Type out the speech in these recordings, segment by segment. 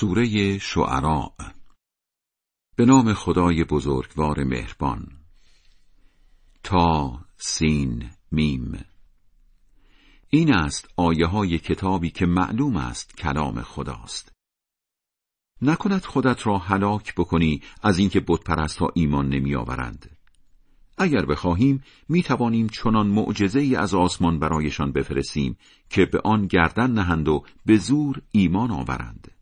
سوره شعراء. به نام خدای بزرگوار مهربان. تا سین میم. این است آیه های کتابی که معلوم است کلام خداست. نکند خودت را هلاک بکنی از اینکه بتپرستها ایمان نمی آورند اگر بخواهیم می توانیم چنان معجزه ای از آسمان برایشان بفرستیم که به آن گردن نهند و به زور ایمان آورند.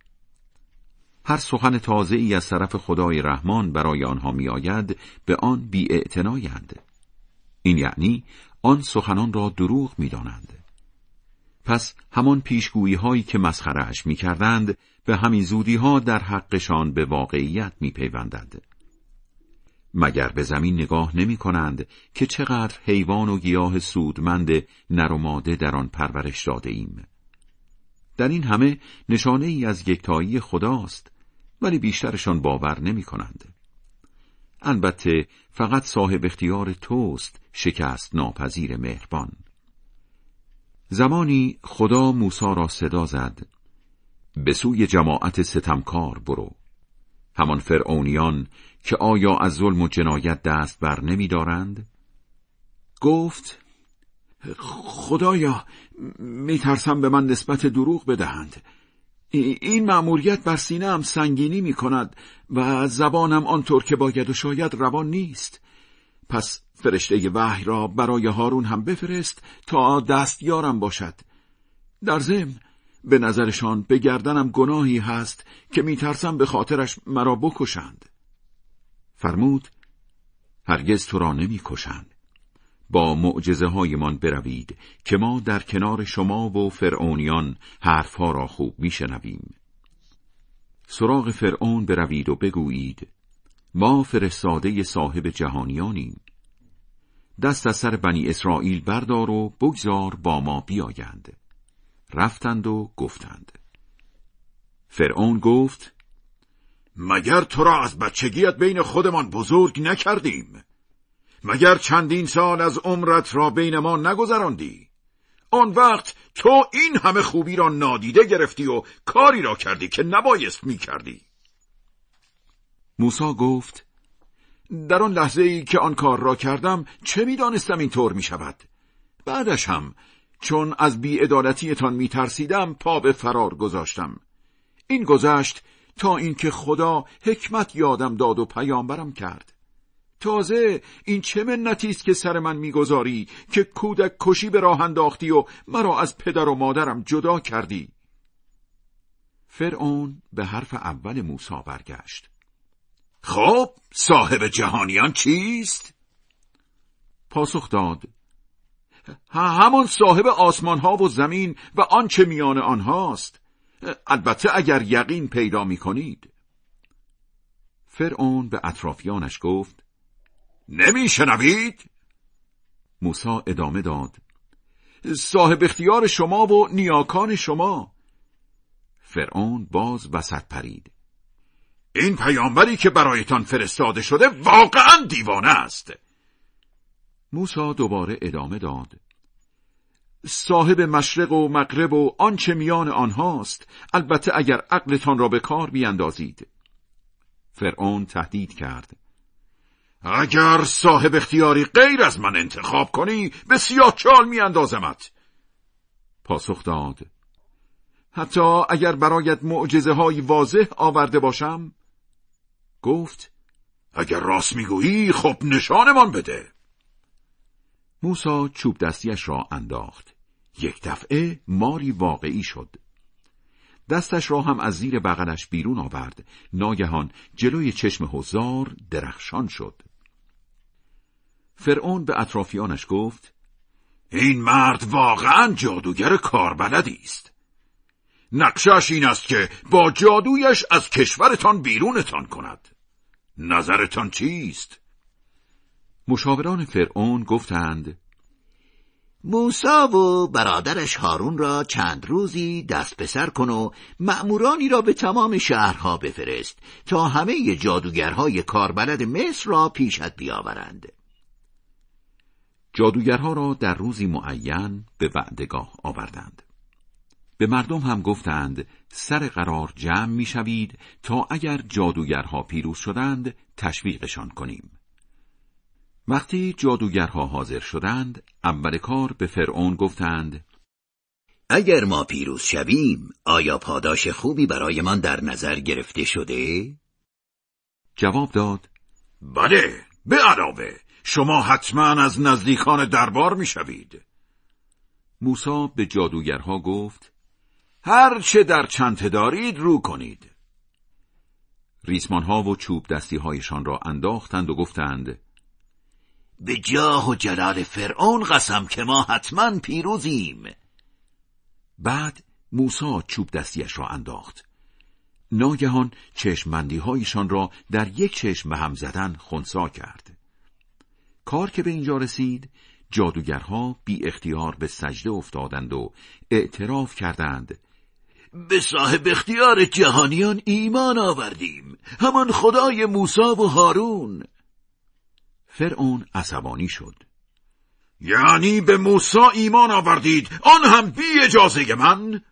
هر سخن تازه ای از طرف خدای رحمان برای آنها می آید به آن بی این یعنی آن سخنان را دروغ می دانند. پس همان پیشگویی هایی که مسخرهش می کردند به همین زودی ها در حقشان به واقعیت می پیوندند. مگر به زمین نگاه نمی کنند که چقدر حیوان و گیاه سودمند نر و ماده در آن پرورش داده ایم. در این همه نشانه ای از یکتایی خداست ولی بیشترشان باور نمی کنند. البته فقط صاحب اختیار توست شکست ناپذیر مهربان. زمانی خدا موسی را صدا زد به سوی جماعت ستمکار برو همان فرعونیان که آیا از ظلم و جنایت دست بر نمی دارند؟ گفت خدایا میترسم به من نسبت دروغ بدهند این مأموریت بر سینه هم سنگینی می کند و زبانم آنطور که باید و شاید روان نیست. پس فرشته وحی را برای هارون هم بفرست تا دستیارم باشد. در ضمن به نظرشان به گردنم گناهی هست که میترسم به خاطرش مرا بکشند. فرمود هرگز تو را نمی‌کشند. با معجزه هایمان بروید که ما در کنار شما و فرعونیان حرفها را خوب میشنویم. سراغ فرعون بروید و بگویید ما فرستاده صاحب جهانیانیم. دست از سر بنی اسرائیل بردار و بگذار با ما بیایند. رفتند و گفتند. فرعون گفت مگر تو را از بچگیت بین خودمان بزرگ نکردیم؟ مگر چندین سال از عمرت را بین ما نگذراندی؟ آن وقت تو این همه خوبی را نادیده گرفتی و کاری را کردی که نبایست می کردی موسا گفت در آن لحظه ای که آن کار را کردم چه می‌دانستم این طور می شود بعدش هم چون از بیعدالتیتان می ترسیدم پا به فرار گذاشتم. این گذشت تا اینکه خدا حکمت یادم داد و پیامبرم کرد. تازه این چه منتی است که سر من می‌گذاری که کودک کشی به راه انداختی و مرا از پدر و مادرم جدا کردی؟ فرعون به حرف اول موسی برگشت. خب صاحب جهانیان چیست؟ پاسخ داد. همان صاحب آسمان ها و زمین و آنچه میان آنهاست. البته اگر یقین پیدا می کنید فرعون به اطرافیانش گفت نمیشنوید؟ موسا ادامه داد. صاحب اختیار شما و نیاکان شما. فرعون باز وسط پرید. این پیامبری که برایتان فرستاده شده واقعا دیوانه است. موسا دوباره ادامه داد. صاحب مشرق و مغرب و آنچه میان آنهاست البته اگر عقلتان را به کار بیاندازید. فرعون تهدید کرد. اگر صاحب اختیاری غیر از من انتخاب کنی به سیاه چال میاندازمت. پاسخ داد. حتی اگر برایت معجزه های واضح آورده باشم گفت اگر راست می‌گویی خب نشانمان بده. موسا چوب دستیش را انداخت. یک دفعه ماری واقعی شد. دستش را هم از زیر بغلش بیرون آورد. ناگهان جلوی چشم هزار درخشان شد. فرعون به اطرافیانش گفت این مرد واقعا جادوگر کاربلدی است. نقشش این است که با جادویش از کشورتان بیرونتان کند. نظرتان چیست؟ مشاوران فرعون گفتند موسا و برادرش هارون را چند روزی دست پسر کن و مأمورانی را به تمام شهرها بفرست تا همه جادوگرهای کاربلد مصر را پیشت بیاورند. جادوگرها را در روزی معین به وعدگاه آوردند به مردم هم گفتند سر قرار جمع می‌شوید تا اگر جادوگرها پیروز شدند تشویقشان کنیم. وقتی جادوگرها حاضر شدند اول کار به فرعون گفتند اگر ما پیروز شویم آیا پاداش خوبی برایمان در نظر گرفته شده؟ جواب داد بله به علاوه شما حتما از نزدیکان دربار می‌شوید. موسا به جادوگرها گفت هر چه در چنته دارید رو کنید. ریسمان ها و چوب دستی هایشان را انداختند و گفتند به جاه و جلال فرعون قسم که ما حتما پیروزیم بعد موسا چوب دستیش را انداخت ناگهان چشمندی هایشان را در یک چشم به هم زدن خونسا کرد کار که به اینجا رسید جادوگرها بی اختیار به سجده افتادند و اعتراف کردند. به صاحب اختیار جهانیان ایمان آوردیم همان خدای موسا و هارون. فرعون عصبانی شد. یعنی به موسی ایمان آوردید آن هم بی اجازه من؟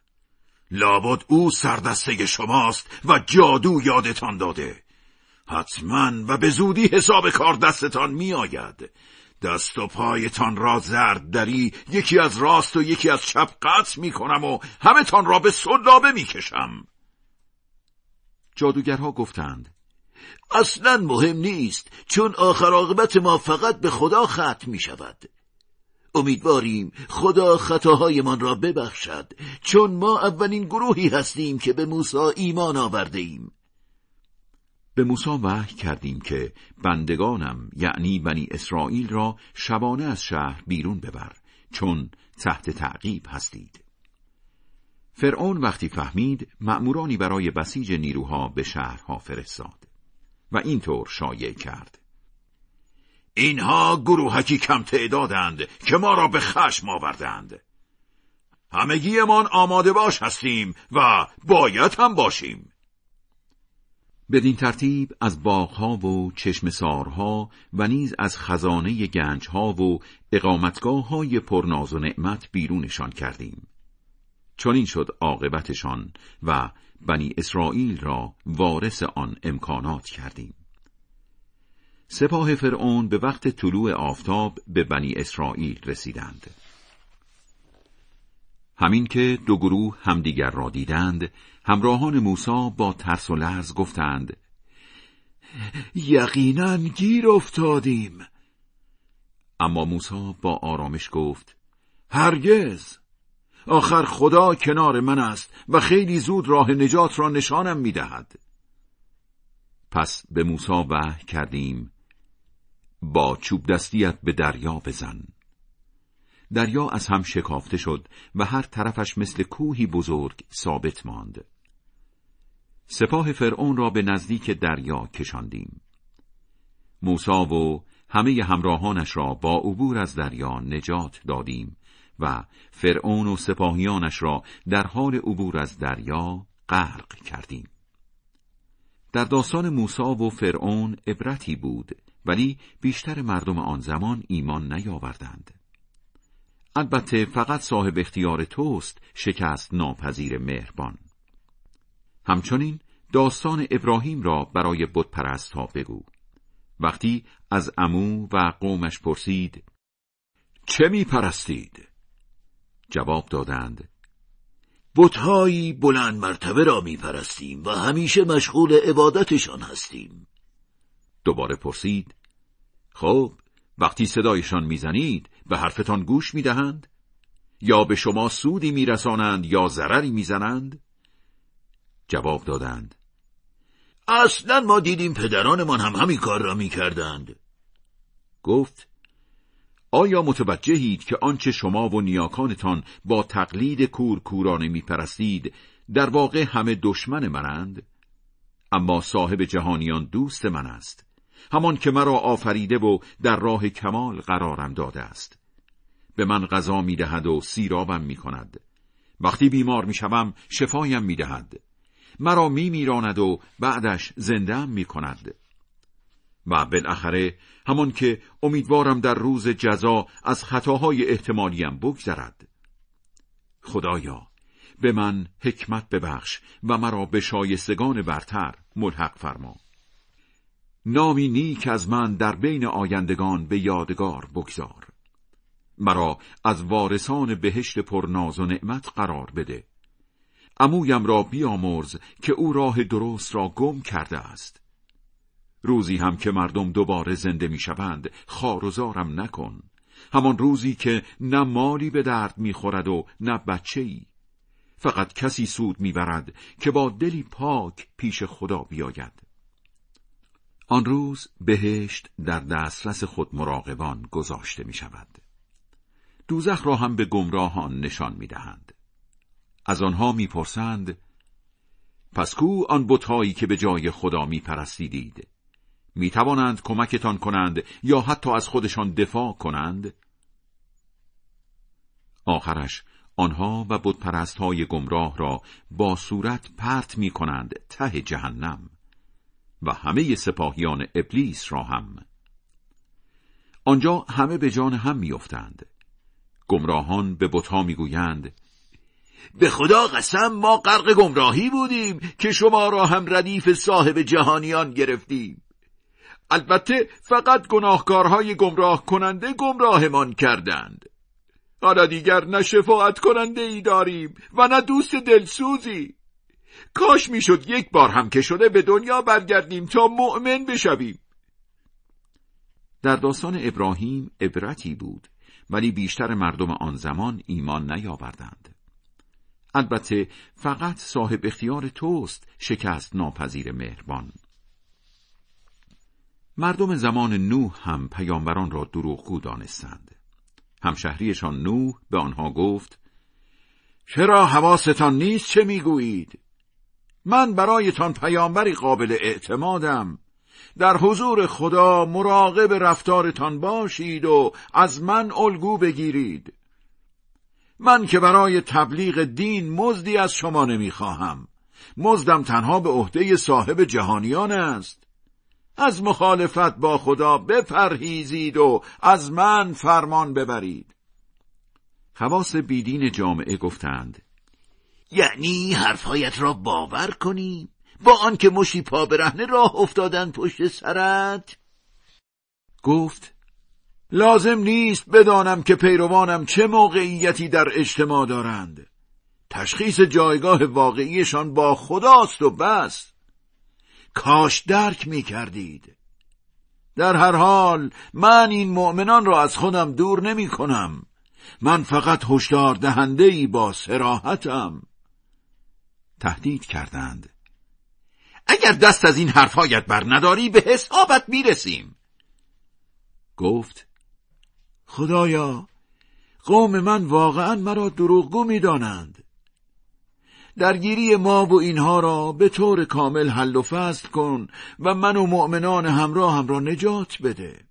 لابد او سردسته شماست و جادو یادتان داده. حتما و به زودی حساب کار دستتان می آید دست و پایتان را زرد دری یکی از راست و یکی از چپ قطع می کنم و همه تان را به سلابه می کشم جادوگرها گفتند اصلا مهم نیست چون آخر عاقبت ما فقط به خدا ختم می شود امیدواریم خدا خطاهایمان را ببخشد چون ما اولین گروهی هستیم که به موسی ایمان آورده ایم. به موسی وحی کردیم که بندگانم یعنی بنی اسرائیل را شبانه از شهر بیرون ببر چون تحت تعقیب هستید. فرعون وقتی فهمید مأمورانی برای بسیج نیروها به شهرها فرستاد و اینطور شایع کرد. اینها گروهکی کم تعدادند که ما را به خشم آوردند. همگیمان آماده باش هستیم و باید هم باشیم. بدین ترتیب از باغها و چشمسارها و نیز از خزانه گنجها و اقامتگاه های پرناز و نعمت بیرونشان کردیم. چون این شد عاقبتشان و بنی اسرائیل را وارث آن امکانات کردیم. سپاه فرعون به وقت طلوع آفتاب به بنی اسرائیل رسیدند. همین که دو گروه همدیگر را دیدند همراهان موسی با ترس و لرز گفتند یقینا گیر افتادیم. اما موسی با آرامش گفت هرگز! آخر خدا کنار من است و خیلی زود راه نجات را نشانم می‌دهد. پس به موسی وحی کردیم با چوب دستیت به دریا بزن. دریا از هم شکافته شد و هر طرفش مثل کوهی بزرگ ثابت ماند. سپاه فرعون را به نزدیک دریا کشاندیم. موسا و همه همراهانش را با عبور از دریا نجات دادیم و فرعون و سپاهیانش را در حال عبور از دریا غرق کردیم. در داستان موسا و فرعون عبرتی بود ولی بیشتر مردم آن زمان ایمان نیاوردند. البته فقط صاحب اختیار توست شکست ناپذیر مهربان. همچنین داستان ابراهیم را برای بت ها بگو. وقتی از امو و قومش پرسید چه می پرستید؟ جواب دادند بتهایی بلند مرتبه را می پرستیم و همیشه مشغول عبادتشان هستیم. دوباره پرسید خب وقتی صدایشان می‌زنید به حرفتان گوش می‌دهند؟ یا به شما سودی میرسانند یا ضرری می‌زنند؟ جواب دادند اصلا ما دیدیم پدرانمان هم همین کار را می‌کردند. گفت آیا متوجهید که آنچه شما و نیاکانتان با تقلید کورکورانه میپرستید در واقع همه دشمن منند؟ اما صاحب جهانیان دوست من است. همان که مرا آفریده و در راه کمال قرارم داده است. به من غذا می‌دهد و سیرابم می‌کند. وقتی بیمار می‌شوم شفایم می‌دهد. مرا میمیراند و بعدش زندهام می‌کند. و بالاخره همان که امیدوارم در روز جزا از خطاهای احتمالیم بگذرد. خدایا به من حکمت ببخش و مرا به شایستگان برتر ملحق فرما. نامی نیک از من در بین آیندگان به یادگار بگذار. مرا از وارثان بهشت پرناز و نعمت قرار بده. امویم را بیامرز که او راه درست را گم کرده است. روزی هم که مردم دوباره زنده می‌شوند خار و زارم نکن. همان روزی که نه مالی به درد می‌خورد و نه بچه ای فقط کسی سود می‌برد که با دلی پاک پیش خدا بیاید. آن روز بهشت در دسترس خود مراقبان گذاشته می شود. دوزخ را هم به گمراهان نشان می دهند. از آنها می‌پرسند پس کو آن بتهایی که به جای خدا می پرستیدید می توانند کمکتان کنند یا حتی از خودشان دفاع کنند آخرش آنها و بتپرست های گمراه را با صورت پرت می کنند ته جهنم و همه سپاهیان ابلیس را هم. آنجا همه به جان هم میافتند. گمراهان به بتها می‌گویند به خدا قسم ما غرق گمراهی بودیم که شما را هم ردیف صاحب جهانیان گرفتیم. البته فقط گناهکارهای گمراه کننده گمراهمان کردند. حالا دیگر نه شفاعت کننده ای داریم و نه دوست دلسوزی. کاش می‌شد یک بار هم که شده به دنیا برگردیم تا مؤمن بشویم. در داستان ابراهیم عبرتی بود ولی بیشتر مردم آن زمان ایمان نیاوردند. البته فقط صاحب اختیار توست شکست ناپذیر مهربان. مردم زمان نوح هم پیامبران را دروغگو دانستند. همشهریشان نوح به آنها گفت چرا حواستان نیست چه می‌گویید؟ من برایتان پیامبری قابل اعتمادم. در حضور خدا مراقب رفتارتان باشید و از من الگو بگیرید. من که برای تبلیغ دین مزدی از شما نمی‌خواهم. مزدم تنها به عهده صاحب جهانیان است. از مخالفت با خدا بپرهیزید و از من فرمان ببرید. خواص بیدین جامعه گفتند. یعنی حرفهایت را باور کنیم با آنکه مشی پا برهنه راه افتادن پشت سرت. گفت لازم نیست بدانم که پیروانم چه موقعیتی در اجتماع دارند. تشخیص جایگاه واقعیشان با خداست و بس. کاش درک می کردید در هر حال من این مؤمنان را از خودم دور نمی کنم من فقط هشدار دهنده ای با سراحتم تهدید کردند. اگر دست از این حرفهایت بر نداری به حسابت می‌رسیم. گفت خدایا قوم من واقعا مرا دروغگو می‌دانند. درگیری ما و اینها را به طور کامل حل و فصل کن و من و مؤمنان همراه هم را نجات بده.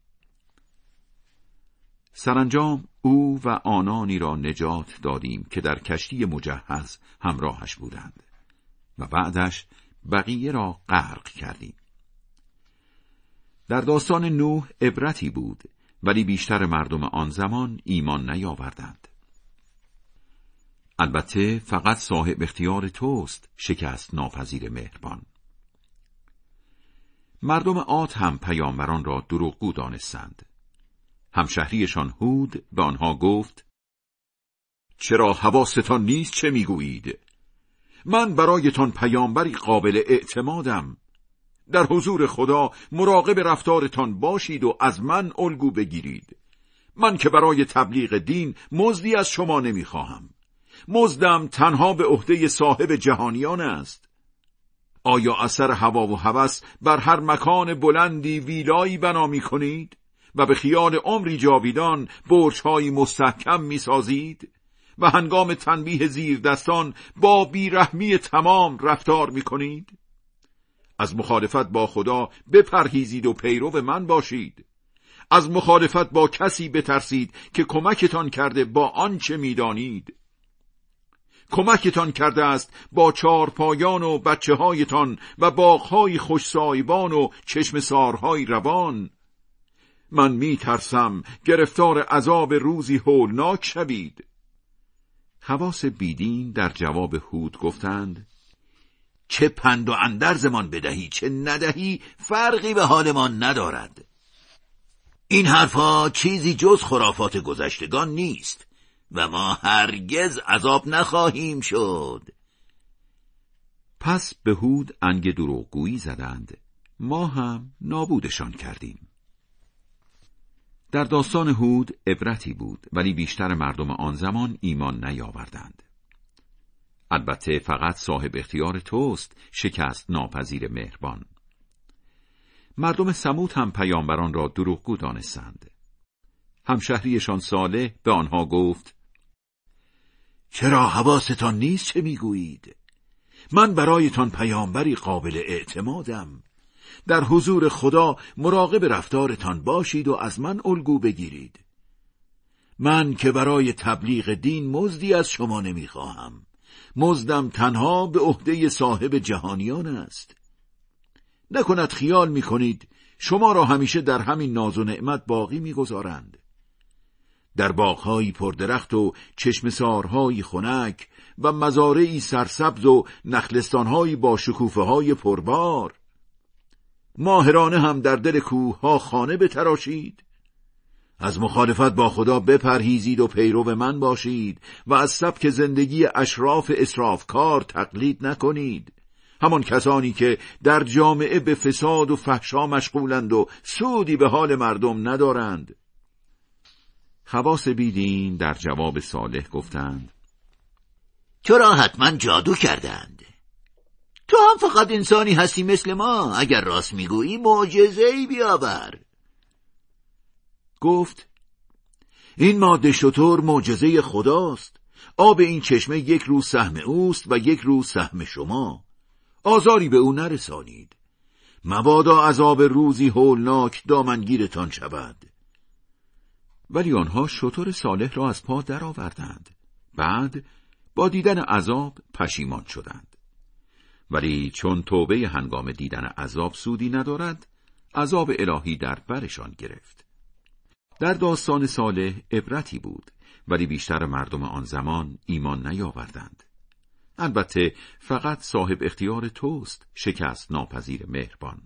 سرانجام او و آنانی را نجات دادیم که در کشتی مجهز همراهش بودند. و بعدش بقیه را غرق کردیم. در داستان نوح عبرتی بود ولی بیشتر مردم آن زمان ایمان نیاوردند. البته فقط صاحب اختیار توست شکست ناپذیر مهربان. مردم آت هم پیامبران را دروغگو دانستند. همشهریشان هود به آنها گفت چرا حواستان نیست چه می‌گویید؟ من برایتان پیامبری قابل اعتمادم. در حضور خدا مراقب رفتارتان باشید و از من الگو بگیرید. من که برای تبلیغ دین مزدی از شما نمی‌خواهم. مزدم تنها به عهده صاحب جهانیان است. آیا اثر هوا و هوس بر هر مکان بلندی ویلایی بنا می کنید و به خیال عمری جاویدان برجهایی مستحکم می سازید و هنگام تنبیه زیر دستان با بیرحمی تمام رفتار می کنید از مخالفت با خدا بپرهیزید و پیرو من باشید. از مخالفت با کسی بترسید که کمکتان کرده با آنچه می‌دانید. کمکتان کرده است با چارپایان و بچه هایتان و باغهای خوشسایبان و چشم سارهای روان. من می ترسم گرفتار عذاب روزی هولناک شوید. خواس بیدین در جواب هود گفتند چه پند و اندرزمان بدهی چه ندهی فرقی به حالمان ندارد. این حرفها چیزی جز خرافات گذشتگان نیست و ما هرگز عذاب نخواهیم شد. پس به هود انگ دروغگویی زدند. ما هم نابودشان کردیم. در داستان هود عبرتی بود ولی بیشتر مردم آن زمان ایمان نیاوردند. البته فقط صاحب اختیار توست شکست ناپذیر مهربان. مردم سموت هم پیامبران را دروغگو دانستند. همشهریشان صالح به آنها گفت چرا حواستان نیست چه می‌گویید؟ من برایتان پیامبری قابل اعتمادم. در حضور خدا مراقب رفتارتان باشید و از من الگو بگیرید. من که برای تبلیغ دین مزدی از شما نمی‌خواهم. مزدم تنها به عهده صاحب جهانیان است. نکند خیال می‌کنید شما را همیشه در همین ناز و نعمت باقی می‌گذارند. در باغهایی پردرخت و چشمسارهایی خنک و مزارعی سرسبز و نخلستانهایی با شکوفه های پربار ماهرانه هم در دل کوه ها خانه بتراشید. از مخالفت با خدا بپرهیزید و پیرو من باشید و از سبک زندگی اشراف اسرافکار تقلید نکنید. همان کسانی که در جامعه به فساد و فحشا مشغولند و سودی به حال مردم ندارند. خواس بیدین در جواب صالح گفتند تو را حتما جادو کردند؟ تو هم فقط انسانی هستی مثل ما. اگر راست می‌گویی معجزه ای بیاور. گفت این ماده شطور معجزه خداست. آب این چشمه یک روز سهم اوست و یک روز سهم شما. آزاری به او نرسانید. مبادا عذاب روزی هولناک دامنگیرتان شود. ولی آنها شطور صالح را از پا درآوردند. بعد با دیدن عذاب پشیمان شدند. ولی چون توبه هنگام دیدن عذاب سودی ندارد عذاب الهی در برشان گرفت. در داستان صالح عبرتی بود ولی بیشتر مردم آن زمان ایمان نیاوردند. البته فقط صاحب اختیار توست شکست ناپذیر مهربان.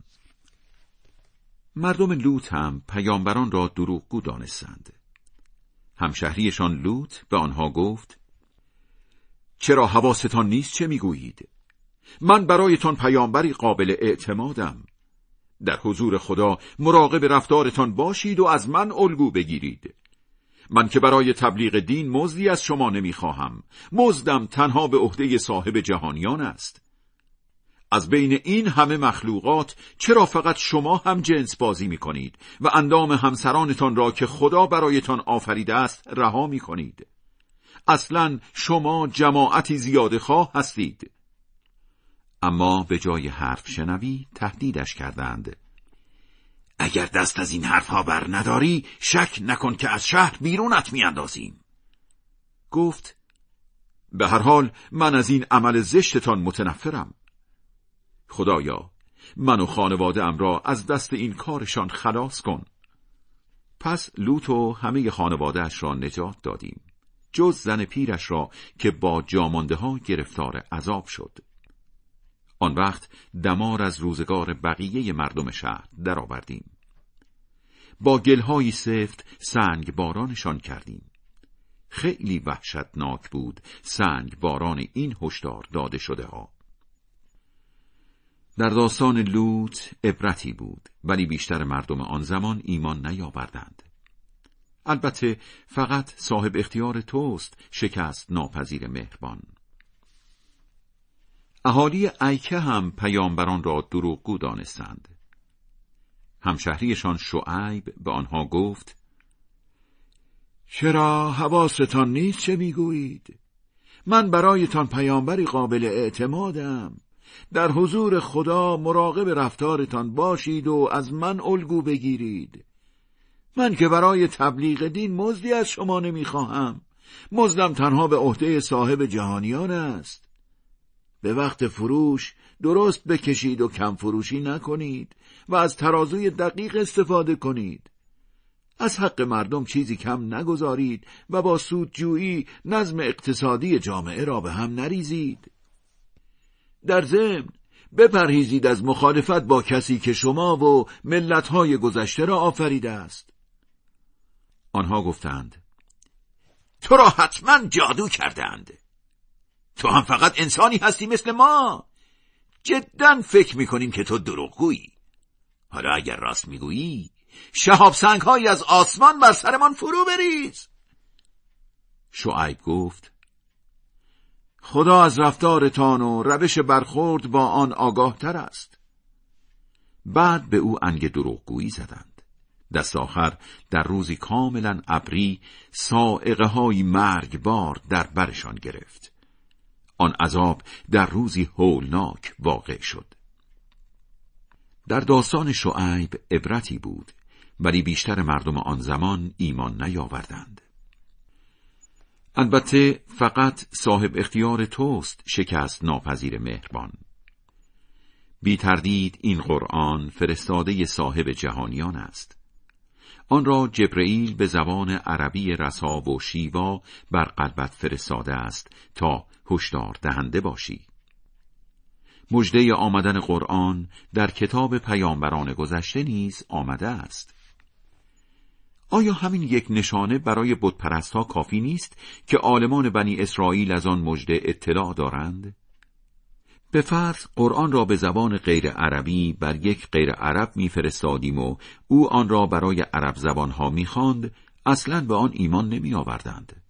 مردم لوط هم پیامبران را دروغگو دانستند. همشهریشان لوط به آنها گفت چرا حواستان نیست چه می‌گویید؟ من برایتان پیامبری قابل اعتمادم. در حضور خدا مراقب رفتارتان باشید و از من الگو بگیرید. من که برای تبلیغ دین مزدی از شما نمی‌خواهم. مزدم تنها به عهده صاحب جهانیان است. از بین این همه مخلوقات چرا فقط شما هم جنس بازی می کنید و اندام همسرانتان را که خدا برایتان آفریده است رها می کنید اصلا شما جماعتی زیاده خواه هستید. اما به جای حرف شنوی تهدیدش کردند. اگر دست از این حرفها بر نداری شک نکن که از شهر بیرونت میاندازیم. گفت به هر حال من از این عمل زشتتان متنفرم. خدایا من و خانواده ام را از دست این کارشان خلاص کن. پس لوط و همه خانوادهش را نجات دادیم جز زن پیرش را که با جامانده ها گرفتار عذاب شد. آن وقت دمار از روزگار بقیه مردم شهر درآوردیم. با گلهایی سفت سنگ بارانشان کردیم. خیلی وحشتناک بود سنگ باران این هشدار داده شده ها. در داستان لوط عبرتی بود ولی بیشتر مردم آن زمان ایمان نیاوردند. البته فقط صاحب اختیار توست شکست ناپذیر مهربان. اهالی ایکه هم پیامبران را دروغگو دانستند. همشهریشان شعیب به آنها گفت چرا حواستان نیست چه می‌گویید؟ من برایتان پیامبری قابل اعتمادم. در حضور خدا مراقب رفتارتان باشید و از من الگو بگیرید. من که برای تبلیغ دین مزدی از شما نمی‌خواهم. مزدم تنها به عهده صاحب جهانیان است. به وقت فروش درست بکشید و کم فروشی نکنید و از ترازوی دقیق استفاده کنید. از حق مردم چیزی کم نگذارید و با سودجویی نظم اقتصادی جامعه را به هم نریزید. در ضمن بپرهیزید از مخالفت با کسی که شما و ملتهای گذشته را آفریده است. آنها گفتند تو را حتما جادو کردند تو هم فقط انسانی هستی مثل ما. جدا فکر می‌کنیم که تو دروغگویی. حالا اگر راست می‌گویی شهاب سنگ هایی از آسمان بر سرمان فرو بریز. شعیب گفت خدا از رفتارتان و روش برخورد با آن آگاه تر است. بعد به او انگ دروغگویی زدند. دست آخر در روزی کاملا ابری سائقه های مرگبار در برشان گرفت. آن عذاب در روزی هولناک واقع شد. در داستان شعیب عبرتی بود ولی بیشتر مردم آن زمان ایمان نیاوردند. البته فقط صاحب اختیار توست شکست ناپذیر مهربان. بی تردید این قرآن فرستاده صاحب جهانیان است. آن را جبرئیل به زبان عربی رسا و شیوا بر قلبت فرستاده است تا هشدار دهنده باشی مژده آمدن قرآن در کتاب پیامبران گذشته نیز آمده است آیا همین یک نشانه برای بتپرستها کافی نیست که عالمان بنی اسرائیل از آن مژده اطلاع دارند؟ به فرض قرآن را به زبان غیر عربی بر یک غیر عرب میفرستادیم و او آن را برای عرب زبانها می‌خواند اصلا به آن ایمان نمی آوردند.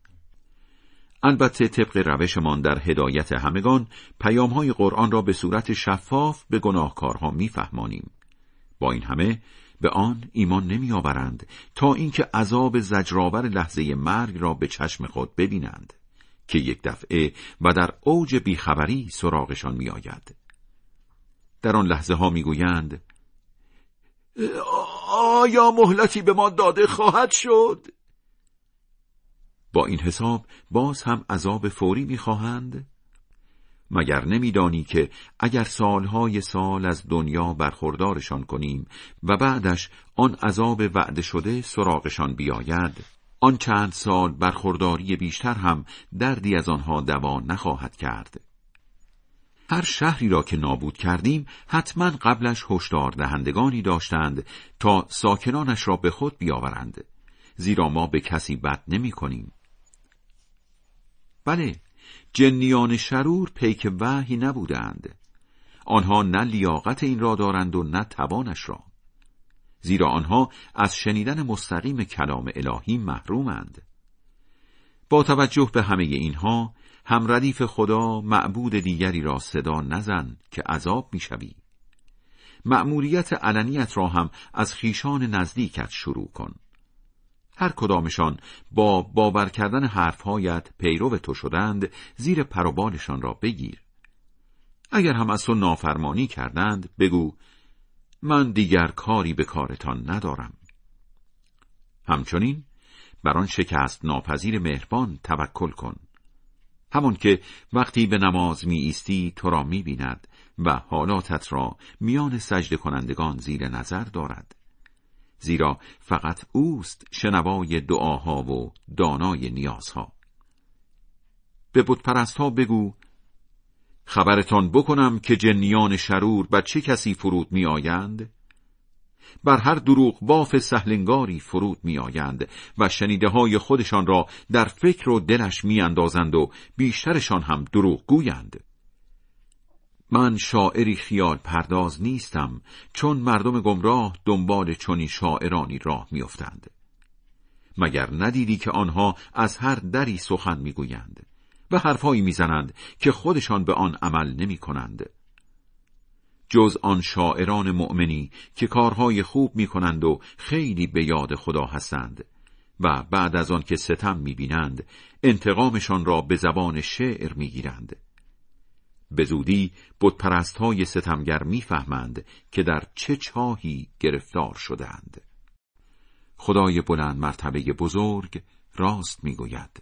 البته طبق روشمان در هدایت همگان پیامهای قرآن را به صورت شفاف به گناهکارها میفهمانیم. با این همه به آن ایمان نمی آورند تا اینکه عذاب زجرآور لحظه مرگ را به چشم خود ببینند که یک دفعه و در اوج بیخبری سراغشان می آید. در آن لحظه ها می گویند آیا مهلتی به ما داده خواهد شد؟ با این حساب باز هم عذاب فوری می‌خواهند؟ مگر نمیدانی که اگر سالهای سال از دنیا برخوردارشان کنیم و بعدش آن عذاب وعده شده سراغشان بیاید آن چند سال برخورداری بیشتر هم دردی از آنها دوا نخواهد کرد هر شهری را که نابود کردیم حتما قبلش هشدار دهندگانی داشتند تا ساکنانش را به خود بیاورند زیرا ما به کسی بد نمی کنیم بله جنیان شرور پیک وحی نبودند. آنها نه لیاقت این را دارند و نه توانش را. زیرا آنها از شنیدن مستقیم کلام الهی محرومند. با توجه به همه اینها هم ردیف خدا معبود دیگری را صدا نزن که عذاب می‌شوی. مأموریت علنیت را هم از خیشان نزدیکت شروع کن. هر کدامشان با باور کردن حرفهایت پیرو تو شدند زیر پروبالشان را بگیر. اگر هم از تو نافرمانی کردند بگو من دیگر کاری به کارتان ندارم. همچنین بر آن شکست ناپذیر مهربان توکل کن. همان که وقتی به نماز می ایستی تو را می بیند و حالاتت را میان سجد کنندگان زیر نظر دارد. زیرا فقط اوست شنوای دعاها و دانای نیازها به بتپرستها بگو خبرتان بکنم که جنیان شرور بر چه کسی فرود می آیند؟ بر هر دروغ باف سهلنگاری فرود می آیند و شنیده های خودشان را در فکر و دلش می اندازند و بیشترشان هم دروغ گویند. من شاعری خیال پرداز نیستم چون مردم گمراه دنبال چنین شاعرانی راه میافتند مگر ندیدی که آنها از هر دری سخن می‌گویند و حرفهایی می‌زنند که خودشان به آن عمل نمی کنند. جز آن شاعران مؤمنی که کارهای خوب می کنند و خیلی به یاد خدا هستند و بعد از آن که ستم می بینند انتقامشان را به زبان شعر می گیرند. به زودی بتپرست های ستمگر می‌فهمند که در چه چاهی گرفتار شدند. خدای بلند مرتبه بزرگ راست می‌گوید